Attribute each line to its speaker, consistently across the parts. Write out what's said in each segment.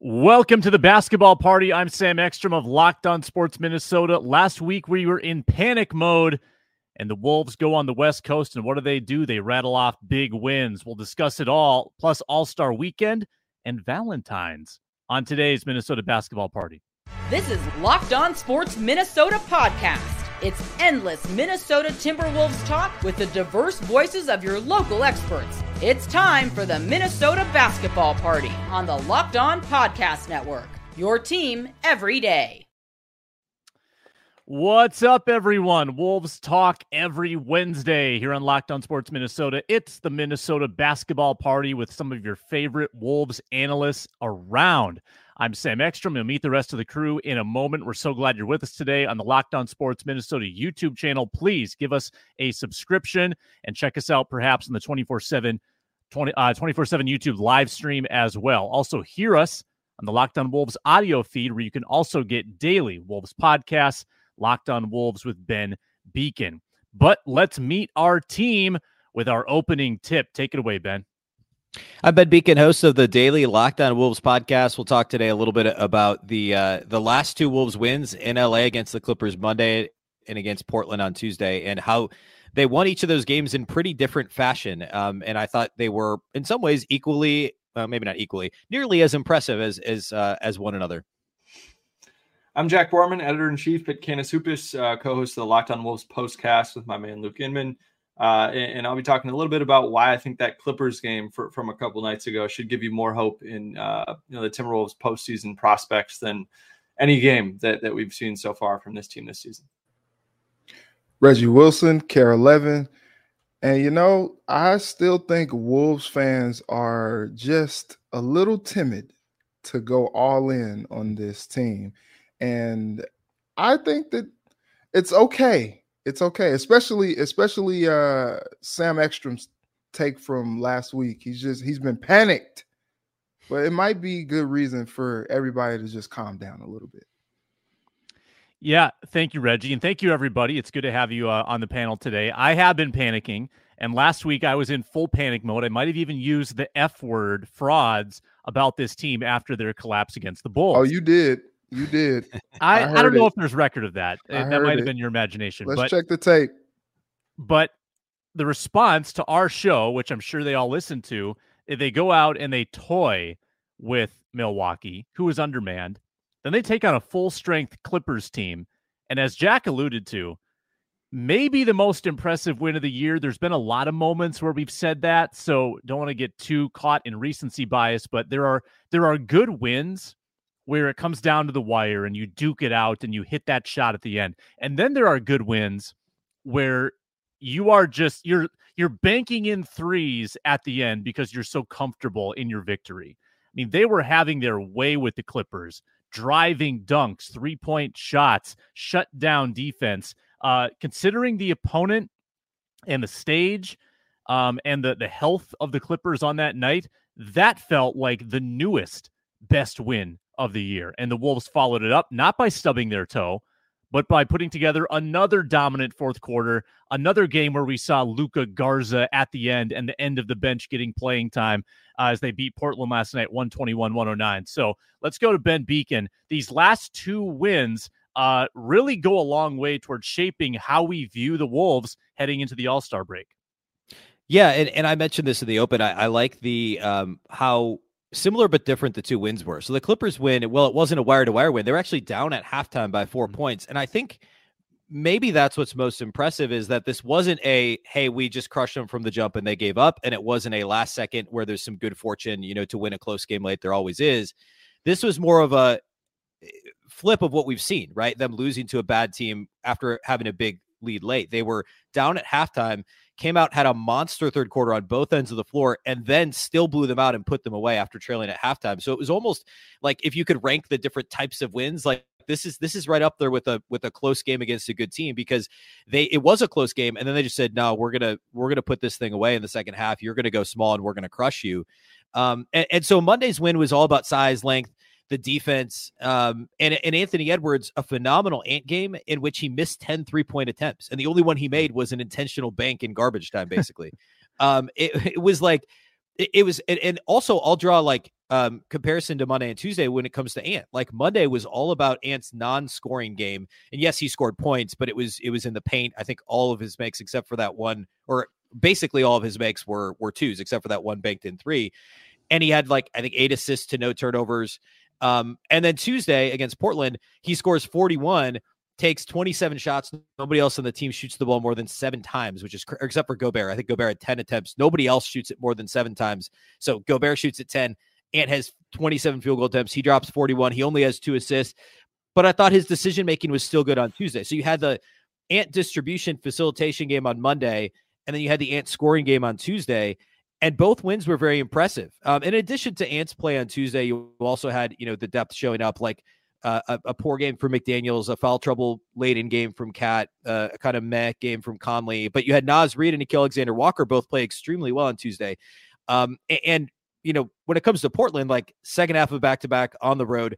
Speaker 1: Welcome to the basketball party. I'm Sam Ekstrom of Locked On Sports Minnesota. Last week we were in panic mode, and the Wolves go on the West Coast. And what do they do? They rattle off big wins. We'll discuss it all, plus All Star Weekend and Valentine's on today's Minnesota basketball party.
Speaker 2: This is Locked On Sports Minnesota podcast. It's endless Minnesota Timberwolves talk with the diverse voices of your local experts. It's time for the Minnesota Basketball Party on the Locked On Podcast Network. Your team every day.
Speaker 1: What's up, everyone? Wolves talk every Wednesday here on Locked On Sports Minnesota. It's the Minnesota Basketball Party with some of your favorite Wolves analysts around. I'm Sam Ekstrom. You'll meet the rest of the crew in a moment. We're so glad you're with us today on the Locked On Sports Minnesota YouTube channel. Please give us a subscription and check us out perhaps on the 24 7 24 uh, 7 YouTube live stream as well. Also, hear us on the Locked On Wolves audio feed, where you can also get daily Wolves podcasts, Locked On Wolves with Ben Beacon. But let's meet our team with our opening tip. Take it away, Ben.
Speaker 3: I'm Ben Beacon, host of the Daily Locked On Wolves podcast. We'll talk today a little bit about the uh, the last two Wolves wins in LA against the Clippers Monday and against Portland on Tuesday, and how they won each of those games in pretty different fashion. Um, and I thought they were, in some ways, equally, maybe not equally, nearly as impressive as as uh, as one another.
Speaker 4: I'm Jack Borman, editor in chief at Canis Hoopus, uh, co-host of the Locked On Wolves postcast with my man Luke Inman. Uh, and, and, I'll be talking a little bit about why I think that Clippers game for, from a couple nights ago should give you more hope in uh, you know the Timberwolves postseason prospects than any game that, that we've seen so far from this team this season.
Speaker 5: Reggie Wilson, KARE 11. And you know, I still think Wolves fans are just a little timid to go all in on this team. And I think that it's okay it's okay, especially especially uh Sam Ekstrom's take from last week. He's just he's been panicked, but it might be good reason for everybody to just calm down a little bit.
Speaker 1: Yeah, thank you, Reggie, and thank you, everybody. It's good to have you uh, on the panel today. I have been panicking, and last week I was in full panic mode. I might have even used the F word, frauds, about this team after their collapse against the Bulls.
Speaker 5: Oh, you did. You did.
Speaker 1: I, I, I don't know if there's record of that. that might have been your imagination.
Speaker 5: Let's
Speaker 1: but,
Speaker 5: check the tape.
Speaker 1: But the response to our show, which I'm sure they all listen to, eh, they go out and they toy with Milwaukee, who is undermanned. Then they take on a full strength Clippers team. And as Jack alluded to, maybe the most impressive win of the year. There's been a lot of moments where we've said that, so don't want to get too caught in recency bias, but there are there are good wins where it comes down to the wire and you duke it out and you hit that shot at the end. And then there are good wins where you are just you're you're banking in threes at the end because you're so comfortable in your victory. I mean, they were having their way with the Clippers, driving dunks, three-point shots, shut down defense. Uh, considering the opponent and the stage um, and the the health of the Clippers on that night, that felt like the newest best win of the year. And the Wolves followed it up not by stubbing their toe, but by putting together another dominant fourth quarter, another game where we saw Luka Garza at the end and the end of the bench getting playing time uh, as they beat Portland last night 121 109. So let's go to Ben Beacon. These last two wins uh, really go a long way towards shaping how we view the Wolves heading into the All Star break.
Speaker 3: Yeah, and, and I mentioned this in the open. I, I like the um, how similar but different the two wins were. So the Clippers win, well, it wasn't a wire to wire win. They're actually down at halftime by 4 mm-hmm. points. And I think maybe that's what's most impressive is that this wasn't a hey, we just crushed them from the jump and they gave up and it wasn't a last second where there's some good fortune, you know, to win a close game late there always is. This was more of a eh, flip of what we've seen, right? Them losing to a bad team after having a big lead late. They were down at halftime came out, had a monster third quarter on both ends of the floor, and then still blew them out and put them away after trailing at halftime. So it was almost like if you could rank the different types of wins, like this is this is right up there with a with a close game against a good team because they it was a close game and then they just said no we're gonna we're gonna put this thing away in the second half you're gonna go small and we're gonna crush you um and, and so monday's win was all about size length the defense. Um, and, and Anthony Edwards, a phenomenal ant game in which he missed 10 three point attempts. And the only one he made was an intentional bank in garbage time, basically. um, it, it was like, it, it was, and, and also I'll draw like um comparison to Monday and Tuesday when it comes to Ant. Like Monday was all about Ant's non-scoring game. And yes, he scored points, but it was it was in the paint. I think all of his makes except for that one or basically all of his makes were were twos except for that one banked in three. And he had like I think eight assists to no turnovers. Um and then Tuesday against Portland, he scores 41 takes 27 shots. Nobody else on the team shoots the ball more than seven times, which is except for Gobert. I think Gobert had 10 attempts. Nobody else shoots it more than seven times. So Gobert shoots at 10. Ant has 27 field goal attempts. He drops 41. He only has two assists. But I thought his decision making was still good on Tuesday. So you had the Ant distribution facilitation game on Monday, and then you had the Ant scoring game on Tuesday. And both wins were very impressive. Um, in addition to Ant's play on Tuesday, you also had, you know, the depth showing up like uh, a, a, poor game for McDaniels, a foul trouble late in game from Cat, uh, a kind of meh game from Conley. But you had Naz Reid and Nickeil Alexander Walker both play extremely well on Tuesday. Um, and, and, you know, when it comes to Portland, like second half of back to back on the road,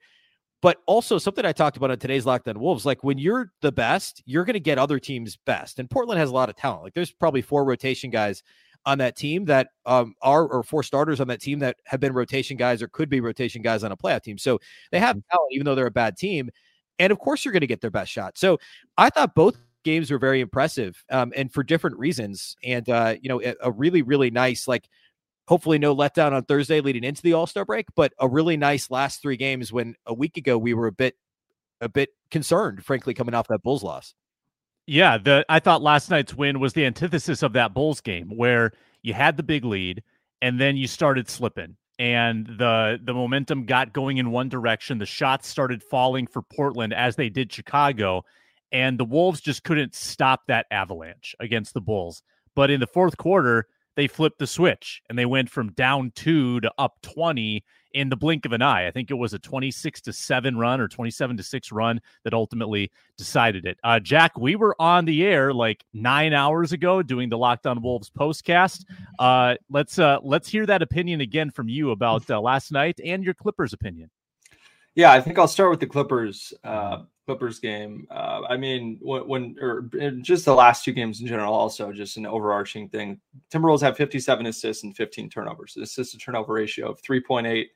Speaker 3: but also something I talked about on today's Locked On Wolves, like when you're the best, you're going to get other teams best. And Portland has a lot of talent. Like there's probably four rotation guys on that team that um, are or four starters on that team that have been rotation guys or could be rotation guys on a playoff team. So they have mm-hmm. talent, even though they're a bad team. And of course, you're going to get their best shot. So I thought both games were very impressive um, and for different reasons. And, uh, you know, a, a really, really nice, like, hopefully no letdown on Thursday leading into the All Star break, but a really nice last three games when a week ago we were a bit, a bit concerned, frankly, coming off that Bulls loss.
Speaker 1: Yeah, the I thought last night's win was the antithesis of that Bulls game where you had the big lead and then you started slipping and the the momentum got going in one direction. The shots started falling for Portland as they did Chicago and the Wolves just couldn't stop that avalanche against the Bulls. But in the fourth quarter, they flipped the switch and they went from down 2 to up 20 in the blink of an eye. I think it was a 26 to 7 run or 27 to 6 run that ultimately decided it. Uh, Jack, we were on the air like 9 hours ago doing the Locked On Wolves postcast. Uh, let's uh, let's hear that opinion again from you about uh, last night and your Clippers opinion.
Speaker 4: Yeah, I think I'll start with the Clippers. Clippers game. Uh, I mean, when, when, or just the last two games in general, also just an overarching thing. Timberwolves have 57 assists and 15 turnovers. The assist to turnover ratio of 3.8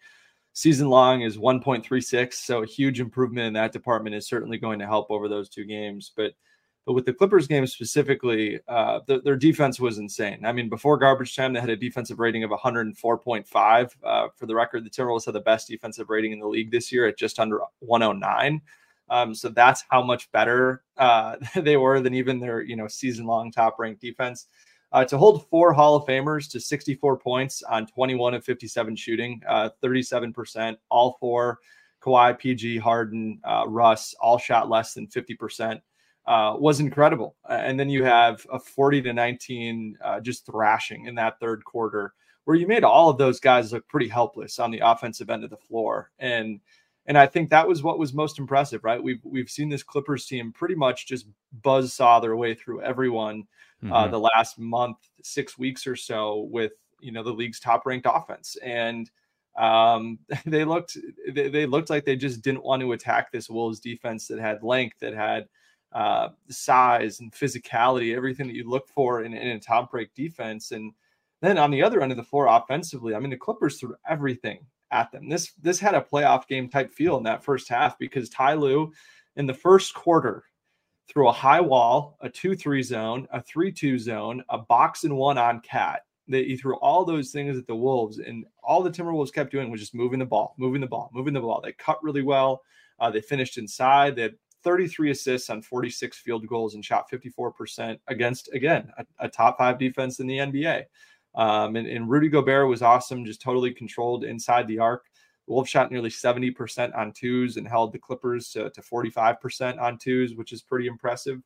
Speaker 4: season long is 1.36. So a huge improvement in that department is certainly going to help over those two games. But but with the Clippers game specifically, uh, the, their defense was insane. I mean, before garbage time, they had a defensive rating of 104.5. Uh, for the record, the Timberwolves had the best defensive rating in the league this year at just under 109. Um, so that's how much better uh, they were than even their you know season long top ranked defense. Uh, to hold four Hall of Famers to 64 points on 21 of 57 shooting, uh, 37%, all four Kawhi, PG, Harden, uh, Russ, all shot less than 50%. Uh, was incredible. and then you have a 40 to 19 uh, just thrashing in that third quarter, where you made all of those guys look pretty helpless on the offensive end of the floor. And and I think that was what was most impressive, right? We've we've seen this Clippers team pretty much just buzz saw their way through everyone uh, mm-hmm. uh, the last month, six weeks or so with you know the league's top ranked offense, and um, they looked they, they, looked like they just didn't want to attack this Wolves defense that had length, that had uh, size and physicality, everything that you look for in, in a top break defense, and then on the other end of the floor offensively, I mean the Clippers threw everything at them. This this had a playoff game type feel in that first half because Ty Lue in the first quarter threw a high wall, a 2-3 zone, a 3-2 zone, a box and one on cat. That he threw all those things at the Wolves, and all the Timberwolves kept doing was just moving the ball, moving the ball, moving the ball. They cut really well. Uh, they finished inside. They had 33 assists on 46 field goals and shot 54% against, again, a, a top five defense in the NBA. Um, and, and, Rudy Gobert was awesome, just totally controlled inside the arc. Wolves shot nearly 70% on twos and held the Clippers to, to 45% on twos, which is pretty impressive.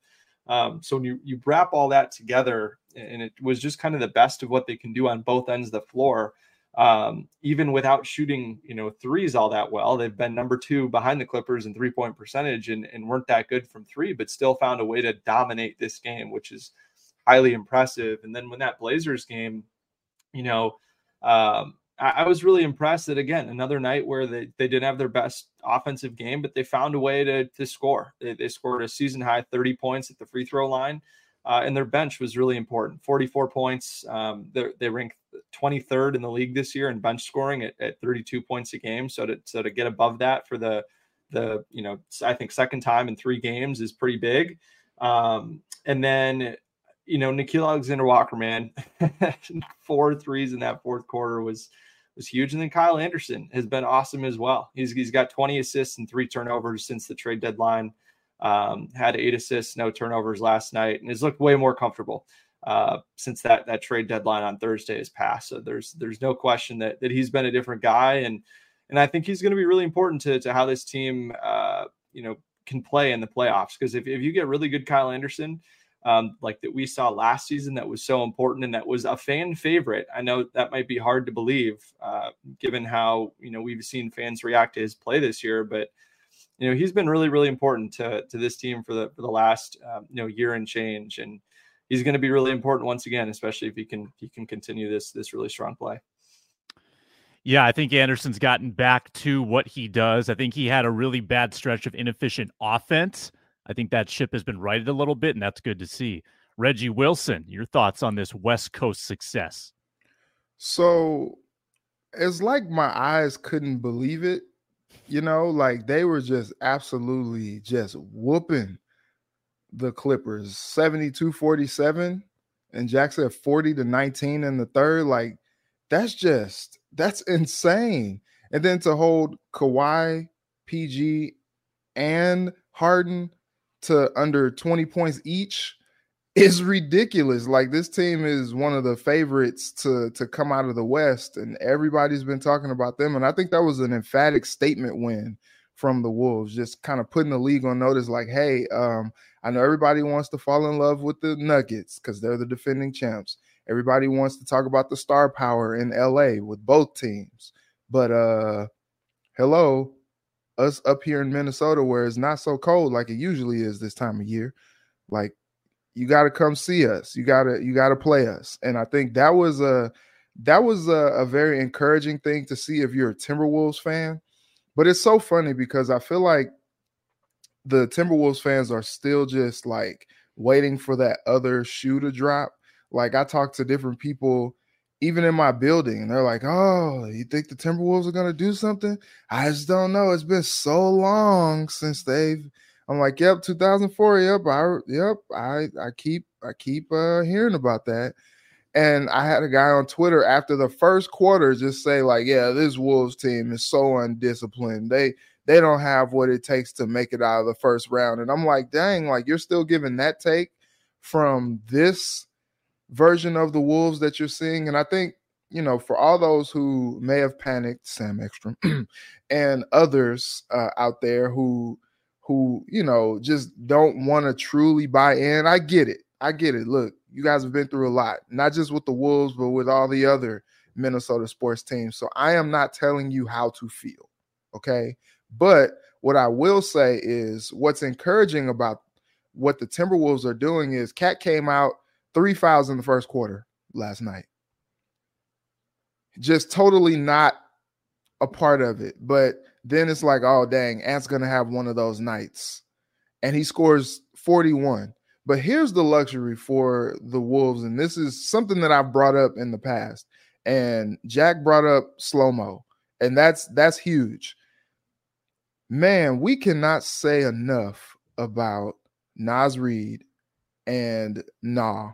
Speaker 4: Um, so when you, you wrap all that together, and it was just kind of the best of what they can do on both ends of the floor, um, even without shooting, you know, threes all that well. They've been number two behind the Clippers in three point percentage and, and weren't that good from three, but still found a way to dominate this game, which is highly impressive. And then when that Blazers game you know, um, I, I, was really impressed that again another night where they, they didn't have their best offensive game, but they found a way to to score. They, they scored a season high 30 points at the free throw line. uh, and their bench was really important. 44 points. Um, they rank 23rd in the league this year in bench scoring at, at 32 points a game. So to so to get above that for the the you know I think second time in three games is pretty big. Um, and then you know Nickeil Alexander Walker, man, four threes in that fourth quarter was was huge. And then Kyle Anderson has been awesome as well. He's he's got 20 assists and three turnovers since the trade deadline. Um, had eight assists, no turnovers last night, and has looked way more comfortable uh, since that that trade deadline on Thursday has passed. So there's there's no question that that he's been a different guy, and and I think he's going to be really important to to how this team uh, you know can play in the playoffs. Because if if you get really good Kyle Anderson. Um, like that we saw last season that was so important and that was a fan favorite. I know that might be hard to believe, uh, given how you know we've seen fans react to his play this year, but you know he's been really really important to to this team for the for the last um, you know year and change and he's going to be really important once again especially if he can he can continue this this really strong play
Speaker 1: yeah, I think Anderson's gotten back to what he does. I think he had a really bad stretch of inefficient offense. I think that ship has been righted a little bit, and that's good to see. Reggie Wilson, your thoughts on this West Coast success?
Speaker 5: So it's like my eyes couldn't believe it you know, like they were just absolutely just whooping the Clippers 72 47. And Jack said 40 to 19 in the third. Like, that's just that's insane. And then to hold Kawhi, PG, and Harden to under 20 points each is ridiculous. Like this team is one of the favorites to to come out of the West, and everybody's been talking about them. And I think that was an emphatic statement win from the Wolves, just kind of putting the league on notice. Like, hey, um, I know everybody wants to fall in love with the Nuggets because they're the defending champs. Everybody wants to talk about the star power in LA with both teams, but uh, hello, us up here in Minnesota where it's not so cold like it usually is this time of year. Like you got to come see us. You got to you got to play us. And I think that was a that was a, a, very encouraging thing to see if you're a Timberwolves fan. But it's so funny because I feel like the Timberwolves fans are still just like waiting for that other shoe to drop. Like I talked to different people even in my building and they're like, "Oh, you think the Timberwolves are to do something?" I just don't know. It's been so long since they've I'm like, yep, 2004. Yep, I yep, I I keep I keep uh, hearing about that. And I had a guy on Twitter after the first quarter just say like, yeah, this Wolves team is so undisciplined. They they don't have what it takes to make it out of the first round. And I'm like, dang, like you're still giving that take from this version of the Wolves that you're seeing. And I think, you know, for all those who may have panicked, Sam Ekstrom, and others uh, out there who who, you know, just don't want to truly buy in. I get it. I get it. Look, you guys have been through a lot, not just with the Wolves, but with all the other Minnesota sports teams. So I am not telling you how to feel. Okay. But what I will say is what's encouraging about what the Timberwolves are doing is Cat came out three fouls in the first quarter last night. Just totally not a part of it. But then it's like, oh dang, Ant's gonna have one of those nights, and he scores 41. But here's the luxury for the Wolves, and this is something that I've brought up in the past. And Jack brought up slow mo, and that's that's huge. Man, we cannot say enough about Naz Reid and Nah.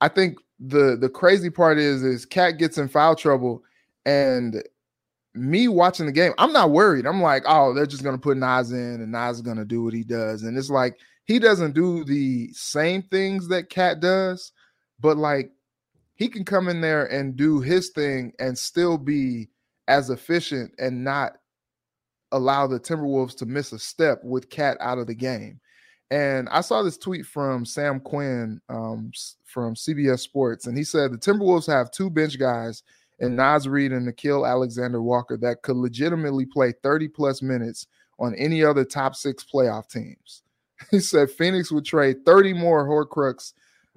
Speaker 5: I think the the crazy part is is Cat gets in foul trouble and me watching the game, I'm not worried. I'm like, oh, they're just gonna put Naz in, and Naz is gonna do what he does. And it's like he doesn't do the same things that Cat does, but like he can come in there and do his thing and still be as efficient and not allow the Timberwolves to miss a step with Cat out of the game. And I saw this tweet from Sam Quinn um, from CBS Sports, and he said the Timberwolves have two bench guys and Naz Reid and Nickeil Alexander Walker that could legitimately play 30 plus minutes on any other top six playoff teams. He said Phoenix would trade 30 more Horcrux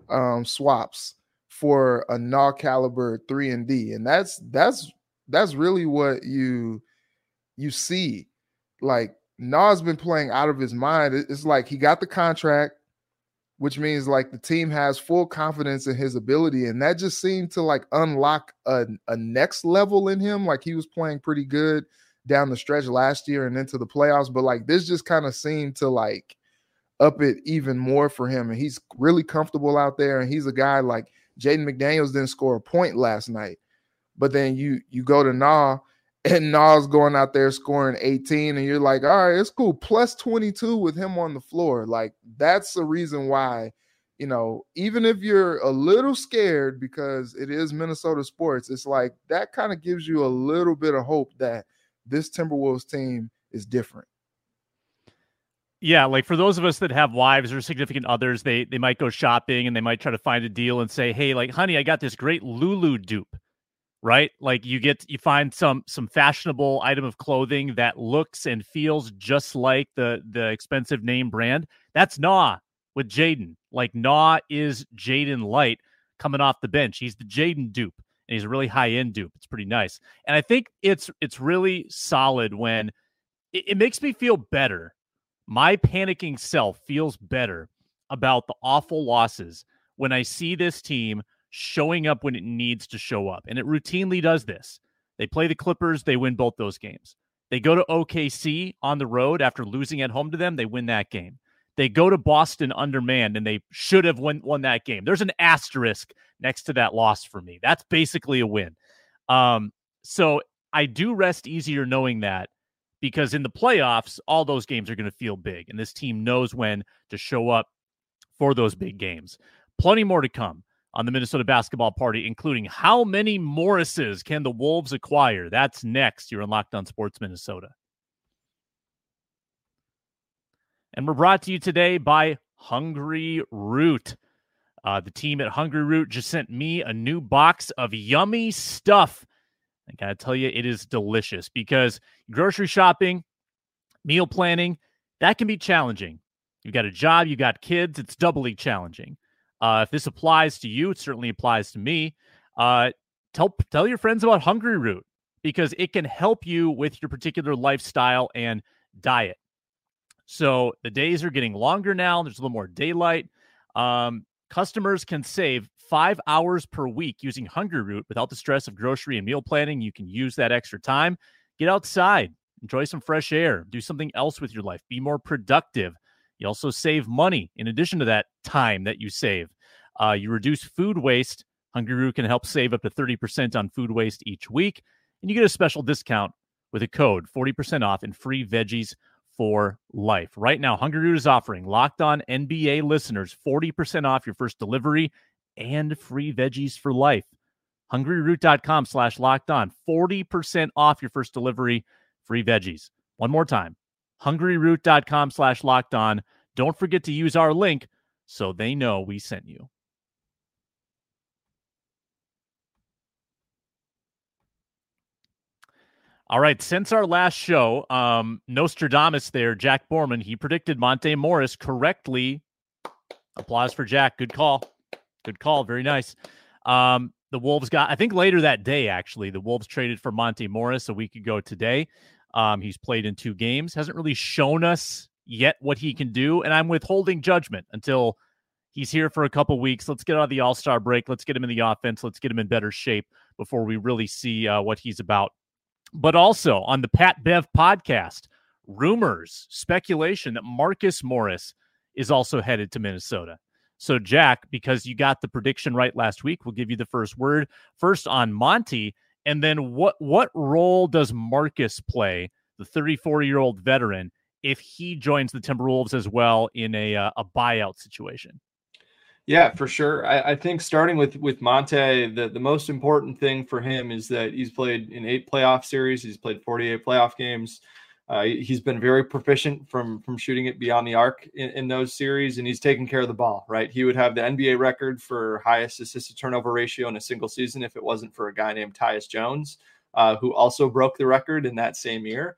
Speaker 5: um, swaps for a Nah caliber three and D, and that's that's that's really what you you see. Like Nah's been playing out of his mind. It's like he got the contract which means like the team has full confidence in his ability. And that just seemed to like unlock a, a next level in him. Like he was playing pretty good down the stretch last year and into the playoffs, but like this just kind of seemed to like up it even more for him. And he's really comfortable out there. And he's a guy like Jaden McDaniels didn't score a point last night. But then you you go to Nah and Nah's going out there scoring 18, and you're like, all right, it's cool. Plus 22 with him on the floor. Like, that's the reason why, you know, even if you're a little scared because it is Minnesota sports, it's like that kind of gives you a little bit of hope that this Timberwolves team is different.
Speaker 1: Yeah, like for those of us that have wives or significant others, they they might go shopping and they might try to find a deal and say, "Hey, like, honey, I got this great Lulu dupe." Right? Like you get you find some some fashionable item of clothing that looks and feels just like the the expensive name brand. That's Nah with Jaden. Like Nah is Jaden Light coming off the bench. He's the Jaden dupe and he's a really high end dupe. It's pretty nice. And I think it's it's really solid when it, it makes me feel better my panicking self feels better about the awful losses when I see this team showing up when it needs to show up. And it routinely does this. They play the Clippers, they win both those games. They go to OKC on the road after losing at home to them, they win that game. They go to Boston undermanned and they should have won, won that game. There's an asterisk next to that loss for me. That's basically a win. Um, so I do rest easier knowing that because in the playoffs, all those games are going to feel big, and this team knows when to show up for those big games. Plenty more to come on the Minnesota basketball party, including how many Morrises can the Wolves acquire? That's next. You're on Locked On Sports Minnesota. And we're brought to you today by Hungryroot. Uh, the team at Hungryroot just sent me a new box of yummy stuff I gotta tell you, it is delicious because grocery shopping, meal planning, that can be challenging. You've got a job, you got kids, it's doubly challenging. Uh, if this applies to you, it certainly applies to me. Uh, tell tell your friends about Hungryroot because it can help you with your particular lifestyle and diet. So the days are getting longer now. There's a little more daylight. Um, customers can save five hours per week using Hungryroot without the stress of grocery and meal planning. You can use that extra time. Get outside, enjoy some fresh air, do something else with your life, be more productive. You also save money in addition to that time that you save. Uh, you reduce food waste. Hungryroot can help save up to 30% on food waste each week. And you get a special discount with a code 40% off and free veggies for life. Right now, Hungryroot is offering locked on NBA listeners 40% off your first delivery and free veggies for life. HungryRoot.com slash locked on. 40% off your first delivery, free veggies. One more time. HungryRoot.com slash locked on. Don't forget to use our link so they know we sent you. All right, since our last show, um, Nostradamus there, Jack Borman, he predicted Monte Morris correctly. Applause for Jack. Good call. Good call. Very nice. Um, the Wolves got, I think later that day, actually, the Wolves traded for Monte Morris a week ago today. Um, he's played in two games, hasn't really shown us yet what he can do. And I'm withholding judgment until he's here for a couple weeks. Let's get out of the All Star break. Let's get him in the offense. Let's get him in better shape before we really see uh, what he's about. But also on the Pat Bev podcast, rumors, speculation that Marcus Morris is also headed to Minnesota. So, Jack, because you got the prediction right last week, we'll give you the first word first on Monte, and then what what role does Marcus play, the 34 year old veteran, if he joins the Timberwolves as well in a uh, a buyout situation?
Speaker 4: Yeah, for sure. I, I, think starting with with Monte, the, the most important thing for him is that he's played in eight playoff series. He's played 48 playoff games. Uh, he's been very proficient from from shooting it beyond the arc in, in, those series, and he's taken care of the ball. Right, he would have the NBA record for highest assist to turnover ratio in a single season if it wasn't for a guy named Tyus Jones, uh, who also broke the record in that same year.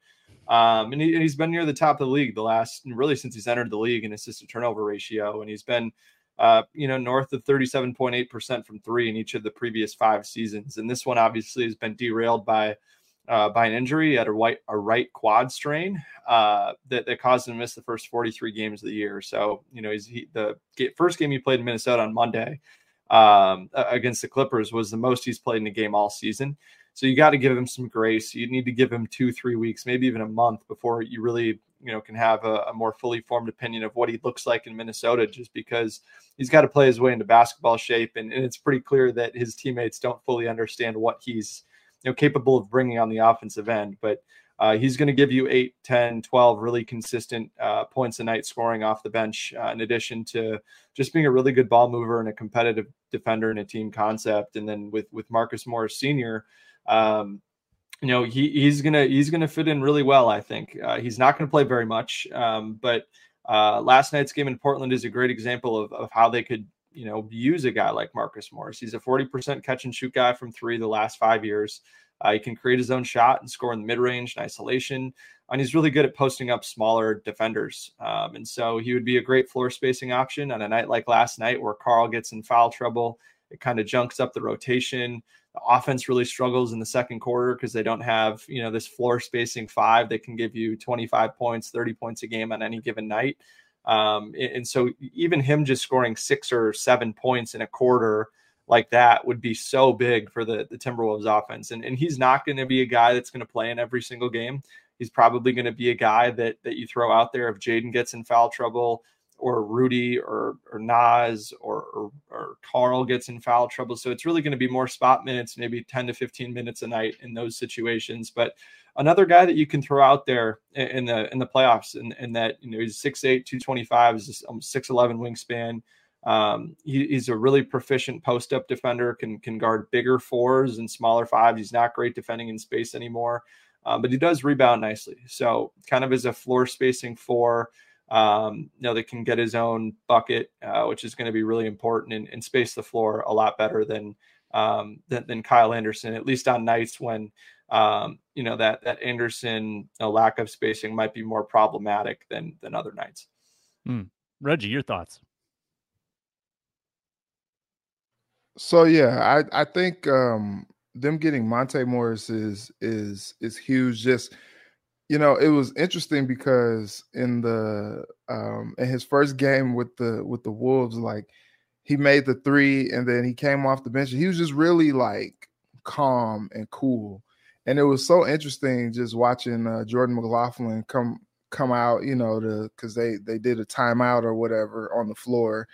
Speaker 4: Um, and, he, has been near the top of the league the last really since he's entered the league in assist to turnover ratio, and he's been uh, you know, north of 37.8% from three in each of the previous five seasons. And this one obviously has been derailed by uh, by an injury at a right a right quad strain uh, that, that caused him to miss the first 43 games of the year. So you know he's he, the first game he played in Minnesota on Monday um, against the Clippers was the most he's played in a game all season. So you got to give him some grace. You need to give him two, three weeks, maybe even a month before you really, you know, can have a, a more fully formed opinion of what he looks like in Minnesota. Just because he's got to play his way into basketball shape, and, and it's pretty clear that his teammates don't fully understand what he's, know, capable of bringing on the offensive end. But uh, he's going to give you 8, 10, 12 really consistent uh, points a night scoring off the bench, uh, in addition to just being a really good ball mover and a competitive defender in a team concept. And then with with Marcus Morris Sr., um, you know, he, he's gonna he's gonna fit in really well. I think uh, he's not going to play very much, um, but uh, last night's game in Portland is a great example of, of how they could you know use a guy like Marcus Morris. He's a 40% catch and shoot guy from three the last five years. Uh, he can create his own shot and score in the mid range and isolation. And he's really good at posting up smaller defenders. Um, and so he would be a great floor spacing option on a night like last night where Karl gets in foul trouble. It kind of junks up the rotation. The offense really struggles in the second quarter because they don't have, you know, this floor spacing five that can give you 25 points, 30 points a game on any given night. Um, and so even him just scoring six or seven points in a quarter like that would be so big for the, the Timberwolves offense. And, and he's not going to be a guy that's going to play in every single game. He's probably going to be a guy that that you throw out there if Jaden gets in foul trouble or Rudy or or Naz or, or, or Karl gets in foul trouble. So it's really going to be more spot minutes, maybe 10 to 15 minutes a night in those situations. But another guy that you can throw out there in the in the playoffs and, and that you know he's 6'8, 225 is 6'11 wingspan. Um, he, he's a really proficient post up defender, can can guard bigger fours and smaller fives. He's not great defending in space anymore, um, but he does rebound nicely. So kind of as a floor spacing four, um, you know, that can get his own bucket, uh, which is going to be really important and, and, space the floor a lot better than, um, than, than Kyle Anderson, at least on nights when um, you know that that Anderson you know, lack of spacing might be more problematic than than other nights.
Speaker 1: Mm. Reggie, your thoughts?
Speaker 5: So yeah, I I think um them getting Monte Morris is is is huge. Just you know, it was interesting because in the um in his first game with the with the Wolves, like he made the three and then he came off the bench. He was just really like calm and cool. And it was so interesting just watching uh, Jordan McLaughlin come come out, you know, to because they they did a timeout or whatever on the floor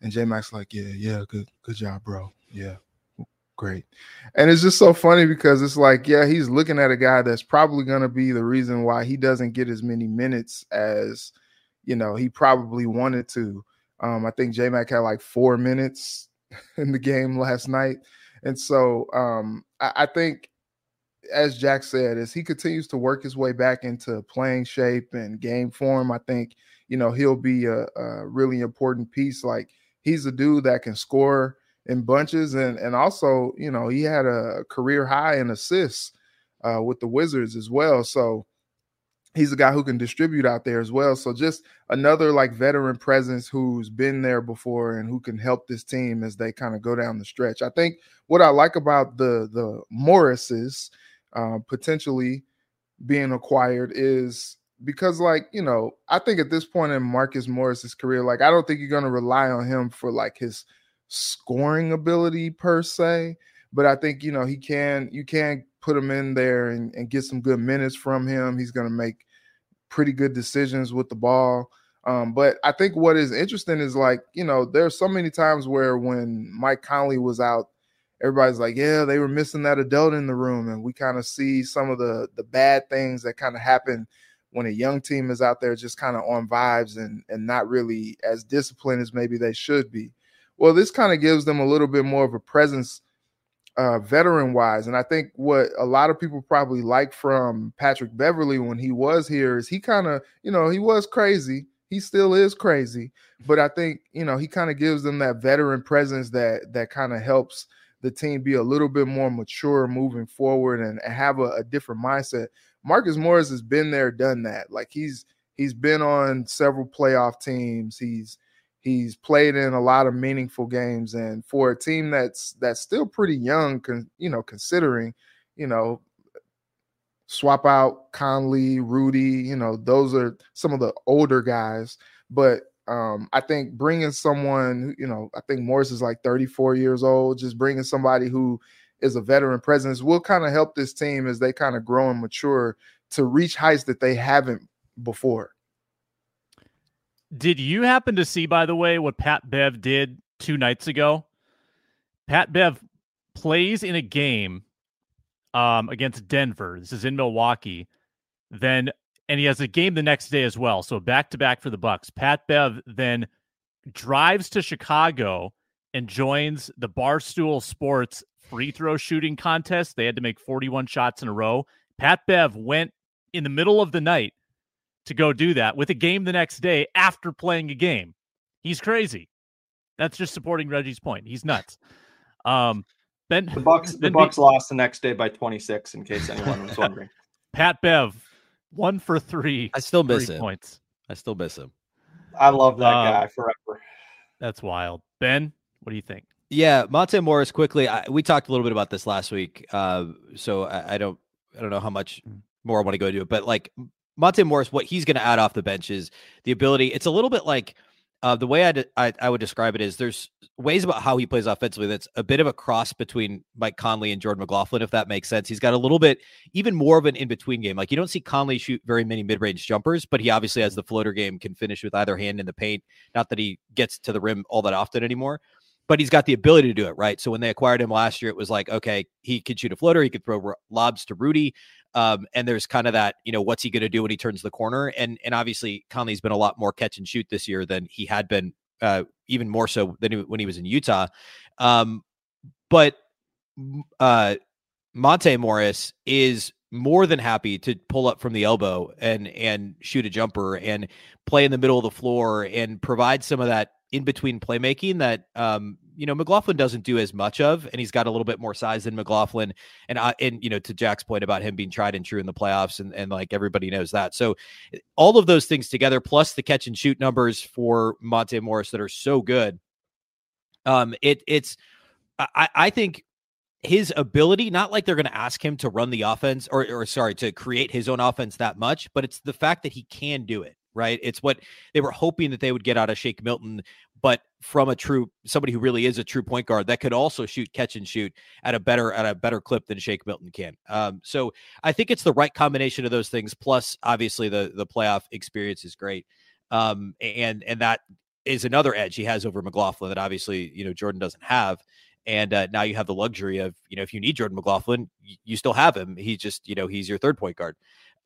Speaker 5: and J Mac like, yeah, yeah, good, good job, bro. Yeah, great. And it's just so funny because it's like, yeah, he's looking at a guy that's probably gonna be the reason why he doesn't get as many minutes as you know he probably wanted to. Um, I think J Mac had like four minutes in the game last night. And so um, I, I think as Jack said, as he continues to work his way back into playing shape and game form, I think you know he'll be a, a really important piece. Like he's a dude that can score in bunches and and also you know he had a career high in assists uh, with the Wizards as well. So he's a guy who can distribute out there as well. So just another like veteran presence who's been there before and who can help this team as they kind of go down the stretch. I think what I like about the the Morrises uh, potentially being acquired is because like you know i think at this point in marcus morris's career like i don't think you're going to rely on him for like his scoring ability per se but i think you know he can you can put him in there and, and get some good minutes from him he's going to make pretty good decisions with the ball um, but i think what is interesting is like you know there's so many times where when mike conley was out everybody's like, yeah, they were missing that adult in the room, and we kind of see some of the the bad things that kind of happen when a young team is out there just kind of on vibes and and not really as disciplined as maybe they should be. Well, this kind of gives them a little bit more of a presence uh, veteran wise. And I think what a lot of people probably like from Patrick Beverley when he was here is he kind of, you know, he was crazy. He still is crazy, but I think, you know, he kind of gives them that veteran presence that that kind of helps the team be a little bit more mature moving forward and, and have a, a different mindset. Marcus Morris has been there, done that. Like he's he's been on several playoff teams. He's he's played in a lot of meaningful games, and for a team that's that's still pretty young, con, you know, considering, you know, swap out Conley, Rudy. You know, those are some of the older guys. But um, I think bringing someone, you know, I think Morris is like 34 years old. Just bringing somebody who is a veteran presence will kind of help this team as they kind of grow and mature to reach heights that they haven't before.
Speaker 1: Did you happen to see, by the way, what Pat Bev did two nights ago? Pat Bev plays in a game um, against Denver. This is in Milwaukee. Then, and he has a game the next day as well. So back to back for the Bucks. Pat Bev then drives to Chicago and joins the Barstool Sports free throw shooting contest. They had to make 41 shots in a row. Pat Bev went in the middle of the night to go do that with a game the next day after playing a game. He's crazy. That's just supporting Reggie's point. He's nuts. Um, Ben
Speaker 4: the Bucks the Bucks lost the next day by 26 in case anyone was wondering.
Speaker 1: Pat Bev, one for three.
Speaker 3: I still miss him.
Speaker 1: Points.
Speaker 3: I still miss him.
Speaker 4: I love that uh, guy forever.
Speaker 1: That's wild. Ben, what do you think?
Speaker 3: Yeah, Monte Morris. Quickly, I, we talked a little bit about this last week, uh, so I, I, don't, I don't know how much more I want to go into it, but like Monte Morris, what he's going to add off the bench is the ability. It's a little bit like uh, the way I, I, I would describe it is there's ways about how he plays offensively that's a bit of a cross between Mike Conley and Jordan McLaughlin, if that makes sense. He's got a little bit even more of an in between game. Like you don't see Conley shoot very many mid range jumpers, but he obviously has the floater game, can finish with either hand in the paint. Not that he gets to the rim all that often anymore, but he's got the ability to do it, right? So when they acquired him last year, it was like, okay, he could shoot a floater, he could throw lobs to Rudy. Um, and there's kind of that, you know, what's he going to do when he turns the corner? And and obviously Conley's been a lot more catch and shoot this year than he had been, uh, even more so than he, when he was in Utah. Um, but uh, Monte Morris is more than happy to pull up from the elbow and and shoot a jumper and play in the middle of the floor and provide some of that in between playmaking that um, you know McLaughlin doesn't do as much of, and he's got a little bit more size than McLaughlin. And I, and you know to Jack's point about him being tried and true in the playoffs, and and like everybody knows that. So all of those things together, plus the catch and shoot numbers for Monte Morris that are so good, um, it it's I I think his ability, not like they're going to ask him to run the offense or, or sorry, to create his own offense that much, but it's the fact that he can do it right? It's what they were hoping that they would get out of Shake Milton, but from a true somebody who really is a true point guard that could also shoot catch and shoot at a better at a better clip than Shake Milton can. Um, so I think it's the right combination of those things. Plus, obviously, the the playoff experience is great, um, and and that is another edge he has over McLaughlin that obviously you know Jordan doesn't have. And uh, now you have the luxury of, you know, if you need Jordan McLaughlin, you, you still have him. He's just, you know, he's your third point guard.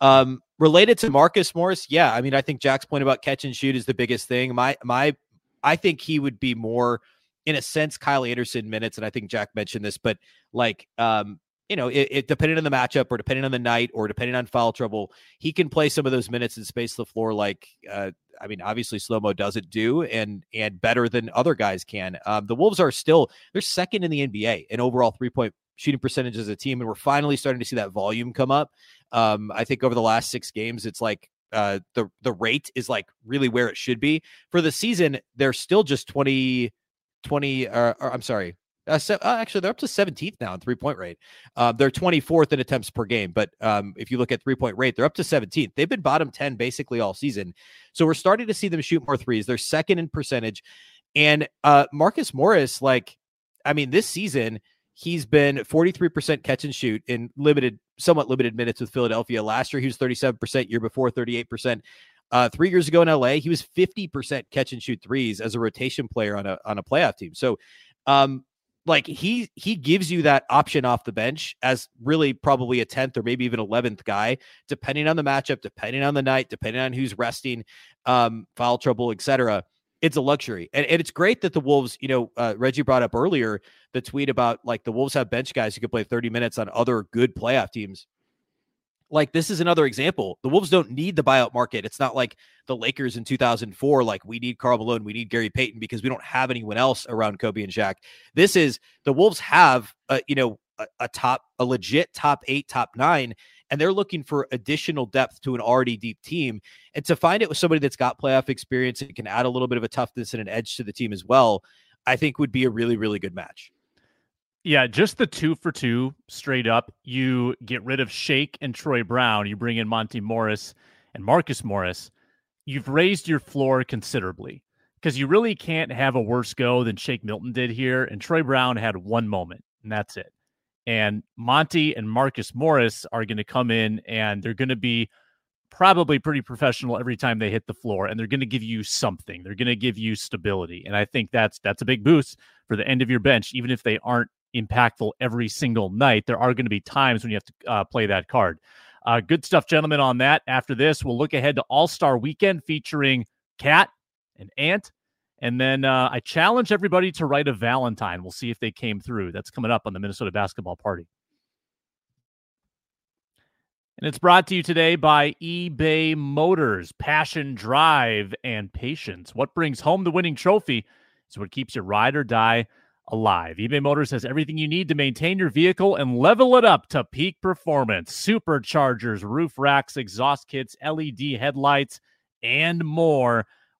Speaker 3: Um, related to Marcus Morris, yeah, I mean, I think Jack's point about catch and shoot is the biggest thing. My my, I think he would be more, in a sense, Kyle Anderson minutes, and I think Jack mentioned this, but like, um, you know, it, it, depending on the matchup or depending on the night or depending on foul trouble, he can play some of those minutes and space the floor like uh, I mean, obviously slow mo doesn't do and and better than other guys can. Um, the Wolves are still they're second in the NBA in overall three point shooting percentage as a team, and we're finally starting to see that volume come up. Um, I think over the last six games, it's like uh, the the rate is like really where it should be for the season. They're still just 20, 20 uh, or I'm sorry. Uh, so, uh, actually, they're up to 17th now in three point rate. Uh, they're 24th in attempts per game. But um, if you look at three point rate, they're up to 17th. They've been bottom 10 basically all season. So we're starting to see them shoot more threes. They're second in percentage. And uh, Marcus Morris, like, I mean, this season, He's been 43% catch and shoot in limited, somewhat limited minutes with Philadelphia. Last year, he was 37%, year before, 38%. Uh, three years ago in LA, he was 50% catch and shoot threes as a rotation player on a on a playoff team. So um, like he he gives you that option off the bench as really probably a 10th or maybe even 11th guy depending on the matchup depending on the night depending on who's resting um foul trouble etc it's a luxury. And, and it's great that the Wolves, you know, uh, Reggie brought up earlier the tweet about like the Wolves have bench guys who could play 30 minutes on other good playoff teams. Like this is another example. The Wolves don't need the buyout market. It's not like the Lakers in 2004. Like we need Karl Malone, we need Gary Payton because we don't have anyone else around Kobe and Shaq. This is the Wolves have, a, you know, a, a top, a legit top eight, top nine, and they're looking for additional depth to an already deep team. And to find it with somebody that's got playoff experience and can add a little bit of a toughness and an edge to the team as well, I think would be a really, really good match.
Speaker 1: Yeah, just the two for two straight up. You get rid of Shake and Troy Brown. You bring in Monte Morris and Marcus Morris. You've raised your floor considerably because you really can't have a worse go than Shake Milton did here. And Troy Brown had one moment, and that's it. And Monte and Marcus Morris are going to come in and they're going to be probably pretty professional every time they hit the floor and they're going to give you something. They're going to give you stability. And I think that's that's a big boost for the end of your bench even if they aren't impactful every single night. There are going to be times when you have to uh, play that card. Uh, good stuff, gentlemen, on that. After this, we'll look ahead to All Star Weekend featuring Cat and Ant. And then uh, I challenge everybody to write a Valentine. We'll see if they came through. That's coming up on the Minnesota Basketball Party. And it's brought to you today by eBay Motors. Passion, drive, and patience. What brings home the winning trophy is what keeps your ride or die alive. eBay Motors has everything you need to maintain your vehicle and level it up to peak performance. Superchargers, roof racks, exhaust kits, LED headlights, and more.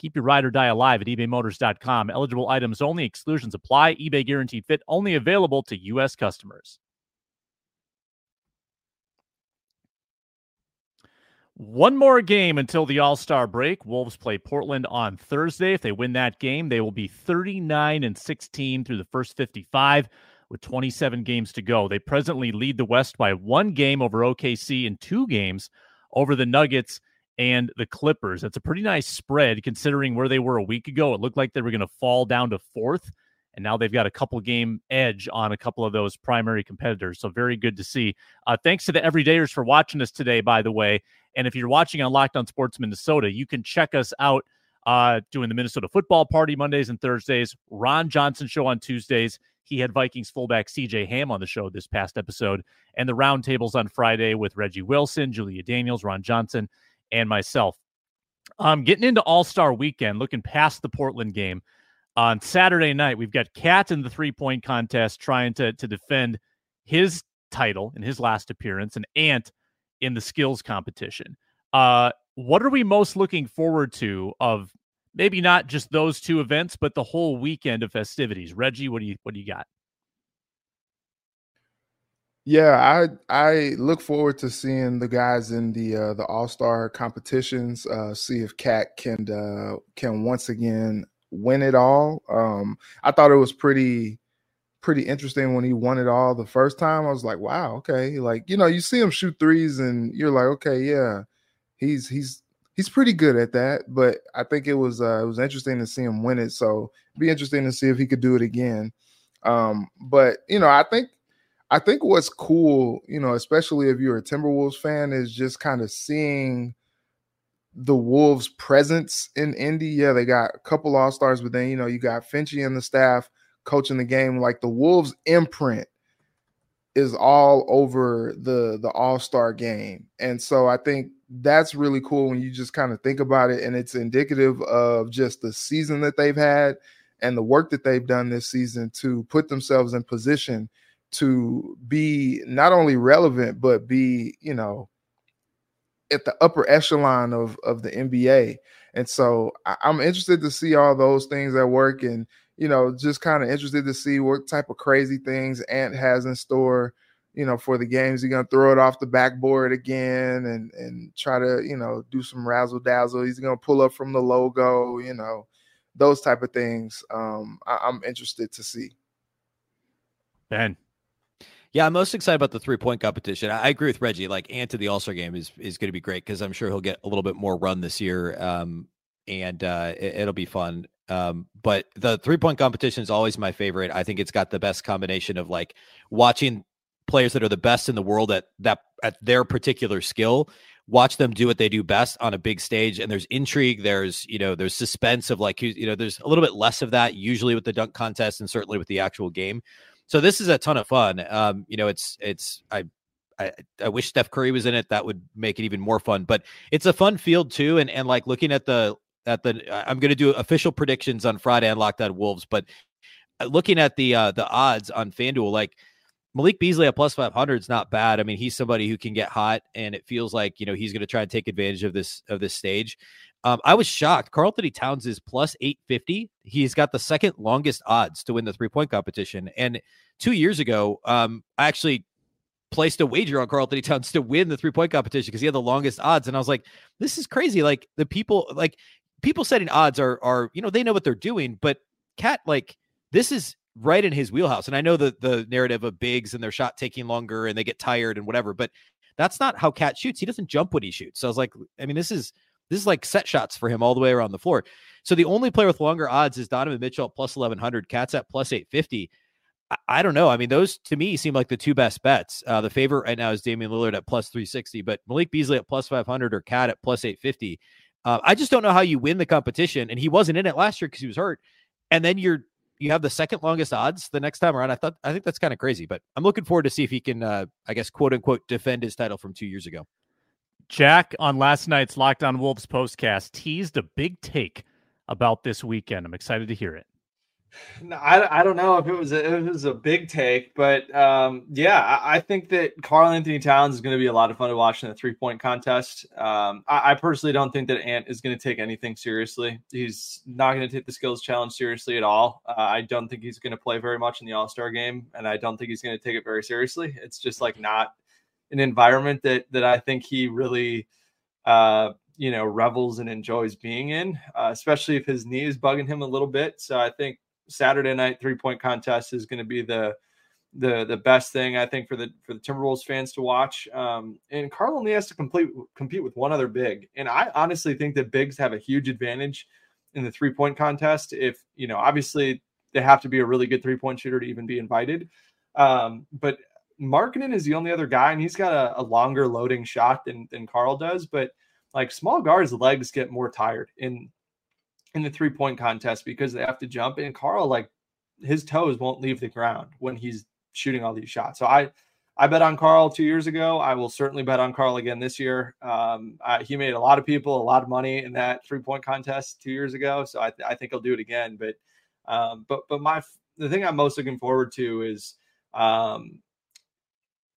Speaker 1: Keep your ride or die alive at ebaymotors.com. Eligible items only, exclusions apply. eBay Guaranteed Fit only available to U.S. customers. One more game until the All Star break. Wolves play Portland on Thursday. If they win that game, they will be 39 and 16 through the first 55 with 27 games to go. They presently lead the West by one game over OKC and two games over the Nuggets and the Clippers. That's a pretty nice spread considering where they were a week ago. It looked like they were going to fall down to fourth, and now they've got a couple game edge on a couple of those primary competitors. So very good to see. Uh, thanks to the everydayers for watching us today, by the way. And if you're watching on Locked On Sports Minnesota, you can check us out uh, doing the Minnesota Football Party Mondays and Thursdays, Ron Johnson Show on Tuesdays. He had Vikings fullback CJ Ham on the show this past episode, and the roundtables on Friday with Reggie Wilson, Julia Daniels, Ron Johnson, and myself. Um, getting into All Star Weekend, looking past the Portland game on Saturday night, we've got Cat in the three point contest trying to to defend his title in his last appearance, and Ant in the skills competition. Uh, what are we most looking forward to of maybe not just those two events, but the whole weekend of festivities? Reggie, what do you what do you got?
Speaker 5: Yeah, I I look forward to seeing the guys in the uh, the All Star competitions. Uh, see if Cat can uh, can once again win it all. Um, I thought it was pretty pretty interesting when he won it all the first time. I was like, wow, okay. Like, you know, you see him shoot threes and you're like, okay, yeah, he's he's he's pretty good at that. But I think it was uh it was interesting to see him win it. So be interesting to see if he could do it again. Um, but you know, I think I think what's cool, you know, especially if you're a Timberwolves fan, is just kind of seeing the Wolves' presence in Indy. Yeah, they got a couple All Stars, but then you know you got Finchy and the staff coaching the game. Like the Wolves' imprint is all over the the All Star game, and so I think that's really cool when you just kind of think about it, and it's indicative of just the season that they've had and the work that they've done this season to put themselves in position to be not only relevant but be you know at the upper echelon of of the NBA. And so I, am interested to see all those things at work and you know, just kind of interested to see what type of crazy things Ant has in store, you know, for the games. He's gonna throw it off the backboard again and and try to, you know, do some razzle dazzle. He's gonna pull up from the logo, you know, those type of things. Um, I, I'm interested to see.
Speaker 1: Ben.
Speaker 3: Yeah, I'm most excited about the three point competition. I agree with Reggie. Like Ant to the All Star game is is going to be great because I'm sure he'll get a little bit more run this year, um, and uh, it, will be fun. Um, but the three point competition is always my favorite. I think it's got the best combination of like watching players that are the best in the world at that at their particular skill watch them do what they do best on a big stage and there's intrigue there's you know there's suspense of like you know there's a little bit less of that usually with the dunk contest and certainly with the actual game so this is a ton of fun um you know it's it's i I, I wish Steph Curry was in it. That would make it even more fun. But it's a fun field too. And and like looking at the at the I'm going to do official predictions on Friday Locked On Wolves. But uh, looking at the uh, the odds on FanDuel, like Malik Beasley at plus 500 is not bad. I mean, he's somebody who can get hot, and it feels like you know he's going to try and take advantage of this of this stage. Um, I was shocked. Karl-Anthony Towns is plus 850. He's got the second longest odds to win the three point competition. And two years ago, um, I actually placed a wager on Karl-Anthony Towns to win the three point competition because he had the longest odds. And I was like, this is crazy. Like the people, like people setting odds are, are, you know, they know what they're doing, but Cat, like this is right in his wheelhouse. And I know the, the narrative of bigs and their shot taking longer and they get tired and whatever, but that's not how Cat shoots. He doesn't jump when he shoots. So I was like, I mean, this is, this is like set shots for him all the way around the floor. So the only player with longer odds is Donovan Mitchell at plus 1100, Cat's at plus 850. I, don't know. I mean, those to me seem like the two best bets. Uh, the favorite right now is Damian Lillard at plus 360, but Malik Beasley at plus 500 or Cat at plus 850. Uh, I just don't know how you win the competition. And he wasn't in it last year because he was hurt. And then you're you have the second longest odds the next time around. I thought I think that's kind of crazy, but I'm looking forward to see if he can, uh, I guess, quote unquote, defend his title from two years ago.
Speaker 1: Jack on last night's Locked On Wolves postcast teased a big take about this weekend. I'm excited to hear it.
Speaker 4: No, I, I don't know if it was a, it was a big take, but um, yeah, I, I, think that Karl-Anthony Towns is going to be a lot of fun to watch in the three point contest. Um, I, I, personally don't think that Ant is going to take anything seriously. He's not going to take the skills challenge seriously at all. Uh, I don't think he's going to play very much in the All Star game, and I don't think he's going to take it very seriously. It's just like not an environment that that I think he really. Uh, you know, revels and enjoys being in, uh, especially if his knee is bugging him a little bit. So I think Saturday night three point contest is going to be the the the best thing I think for the for the Timberwolves fans to watch. Um, and Karl only has to complete compete with one other big, and I honestly think that bigs have a huge advantage in the three point contest. If you know, obviously they have to be a really good three point shooter to even be invited. Um, but Markkanen is the only other guy, and he's got a, a longer loading shot than than Karl does. But like small guards' legs get more tired in in the three point contest because they have to jump. And Karl, like his toes won't leave the ground when he's shooting all these shots. So I, I bet on Karl two years ago. I will certainly bet on Karl again this year. Um, I, he made a lot of people a lot of money in that three point contest two years ago, so I, I think he'll do it again. But, um, but, but my the thing I'm most looking forward to is, um,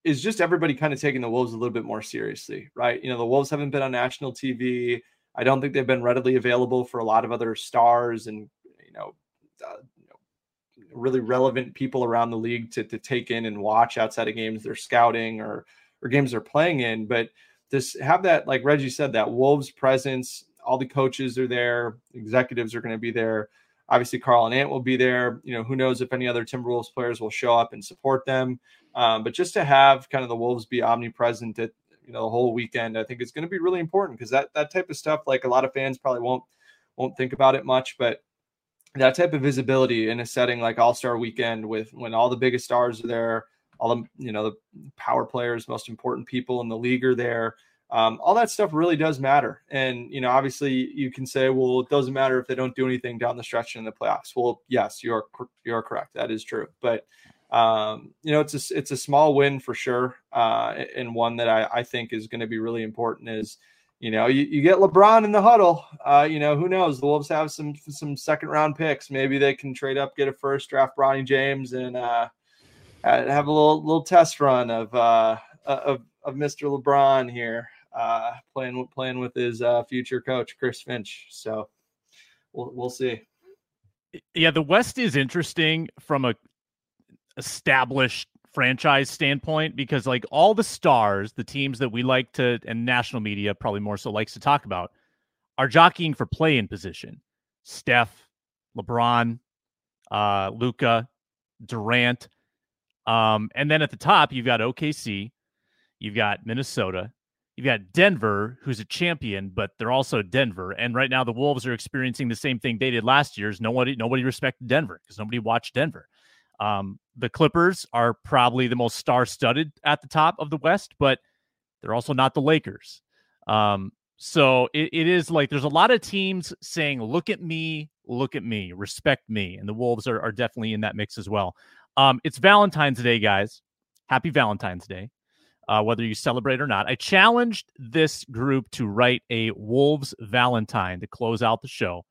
Speaker 4: is just everybody kind of taking the Wolves a little bit more seriously, right? You know, the Wolves haven't been on national TV. I don't think they've been readily available for a lot of other stars and you know, uh, you know really relevant people around the league to to take in and watch outside of games they're scouting or or games they're playing in. But just have that, like Reggie said, that Wolves presence. All the coaches are there, executives are going to be there. Obviously, Karl and Ant will be there. You know, who knows if any other Timberwolves players will show up and support them. Um, but just to have kind of the Wolves be omnipresent at you know the whole weekend. I think it's going to be really important because that that type of stuff, like a lot of fans probably won't won't think about it much, but that type of visibility in a setting like All Star Weekend, with when all the biggest stars are there, all the you know the power players, most important people in the league are there. Um, all that stuff really does matter. And, you know, obviously you can say, well, it doesn't matter if they don't do anything down the stretch in the playoffs. Well, yes, you're, you're correct. That is true. But um, you know, it's a it's a small win for sure, uh, and one that I, I think is going to be really important. Is you know, you, you get LeBron in the huddle. Uh, you know, who knows? The Wolves have some some second round picks. Maybe they can trade up, get a first draft Bronny James, and uh, have a little little test run of uh, of of Mr. LeBron here, uh, playing playing with his uh, future coach Chris Finch. So we'll we'll see.
Speaker 1: Yeah, the West is interesting from a established franchise standpoint because like all the stars, the teams that we like to and national media probably more so likes to talk about are jockeying for play in position. Steph, LeBron, uh, Luka, Durant. Um, and then at the top, you've got OKC, you've got Minnesota, you've got Denver, who's a champion, but they're also Denver. And right now, the Wolves are experiencing the same thing they did last year. Is nobody nobody respected Denver because nobody watched Denver. Um, the Clippers are probably the most star studded at the top of the West, but they're also not the Lakers. Um, so it, it is like there's a lot of teams saying, look at me, look at me, respect me. And the Wolves are, are definitely in that mix as well. Um, it's Valentine's Day, guys. Happy Valentine's Day. Uh, whether you celebrate or not. I challenged this group to write a Wolves Valentine to close out the show.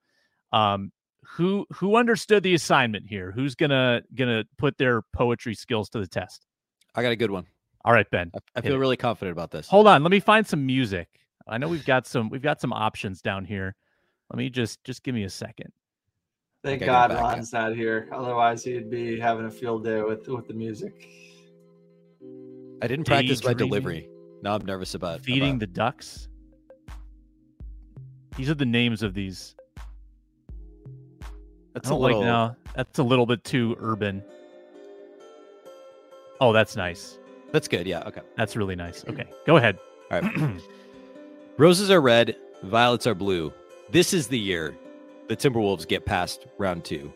Speaker 1: Um, who who understood the assignment here? Who's gonna gonna put their poetry skills to the test?
Speaker 3: I got a good one.
Speaker 1: All right, Ben.
Speaker 3: I, I feel
Speaker 1: it.
Speaker 3: really confident about this.
Speaker 1: Hold on, let me find some music. I know we've got some we've got some options down here. Let me just just give me a second.
Speaker 4: Thank God
Speaker 3: go back.
Speaker 4: Ron's not here. Otherwise, he'd be having a field day with with the music.
Speaker 3: I didn't practice my delivery. Now I'm nervous about
Speaker 1: Feeding
Speaker 3: about-
Speaker 1: the ducks. These are the names of these.
Speaker 3: That's
Speaker 1: I
Speaker 3: a little.
Speaker 1: like no. That's a little bit too urban. Oh, that's nice.
Speaker 3: That's good. Yeah. Okay.
Speaker 1: That's really nice. Okay, go ahead.
Speaker 3: All right. Roses are red. Violets are blue. This is the year the Timberwolves get past round two.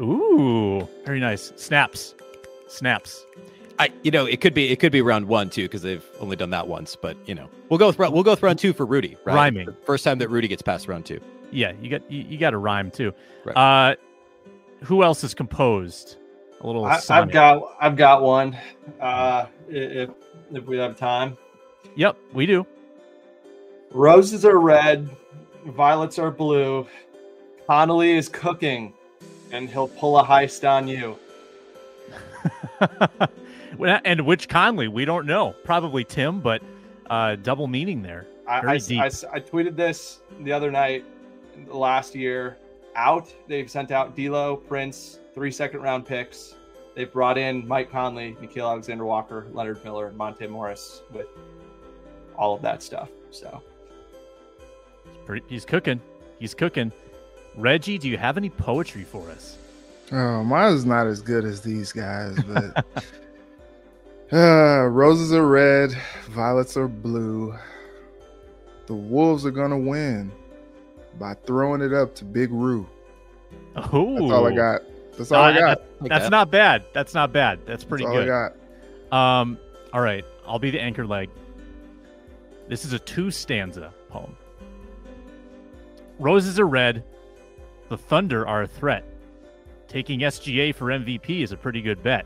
Speaker 1: Ooh, very nice. Snaps, snaps.
Speaker 3: I, you know, it could be it could be round one too because they've only done that once. But you know, we'll go with we'll go with round two for Rudy. Right?
Speaker 1: Rhyming.
Speaker 3: First time that Rudy gets past round two.
Speaker 1: Yeah, you got you, you got to rhyme too.
Speaker 3: Right.
Speaker 1: Uh, who else is composed? A little.
Speaker 4: I, I've got I've got one. Uh, if if we have time,
Speaker 1: Yep, we do.
Speaker 4: roses are red, violets are blue. Connolly is cooking, and he'll pull a heist on you.
Speaker 1: Well, and which Conley? We don't know. Probably Tim, but uh, double meaning there.
Speaker 4: I,
Speaker 1: Very
Speaker 4: I,
Speaker 1: deep.
Speaker 4: I, I tweeted this the other night last year. Out, they've sent out D'Lo, Prince, three second round picks. They've brought in Mike Conley, Nickeil Alexander Walker, Leonard Miller, and Monte Morris with all of that stuff. So
Speaker 1: Pretty- He's cooking. He's cooking. Reggie, do you have any poetry for us?
Speaker 5: Oh, mine's not as good as these guys, but uh, roses are red, violets are blue. The Wolves are gonna win by throwing it up to Big Roo.
Speaker 1: Oh,
Speaker 5: That's all I got. That's all I got.
Speaker 3: Like
Speaker 1: That's
Speaker 3: that.
Speaker 1: not bad. That's not bad. That's
Speaker 5: That's
Speaker 1: pretty
Speaker 5: all
Speaker 1: good.
Speaker 5: I got.
Speaker 1: Um, all right, I'll be the anchor leg. This is a two stanza poem. Roses are red. The Thunder are a threat. Taking SGA for MVP is a pretty good bet.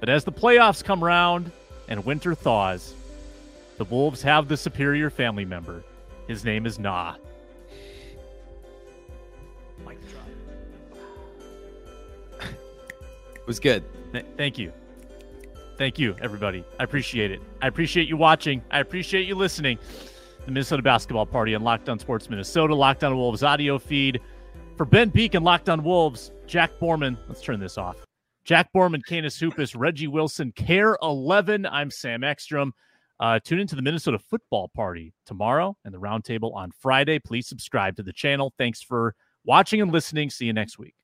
Speaker 1: But as the playoffs come round and winter thaws, the Wolves have the superior family member. His name is Naz. Mic drop.
Speaker 3: It was good.
Speaker 1: Th- thank you. Thank you, everybody. I appreciate it. I appreciate you watching. I appreciate you listening. The Minnesota Basketball Party on Locked On Sports Minnesota, Locked On Wolves audio feed. For Ben Peak and Locked On Wolves, Jack Borman. Let's turn this off. Jack Borman, Canis Hoopus, Reggie Wilson, KARE 11. I'm Sam Ekstrom. Uh, tune into the Minnesota Football Party tomorrow and the Roundtable on Friday. Please subscribe to the channel. Thanks for watching and listening. See you next week.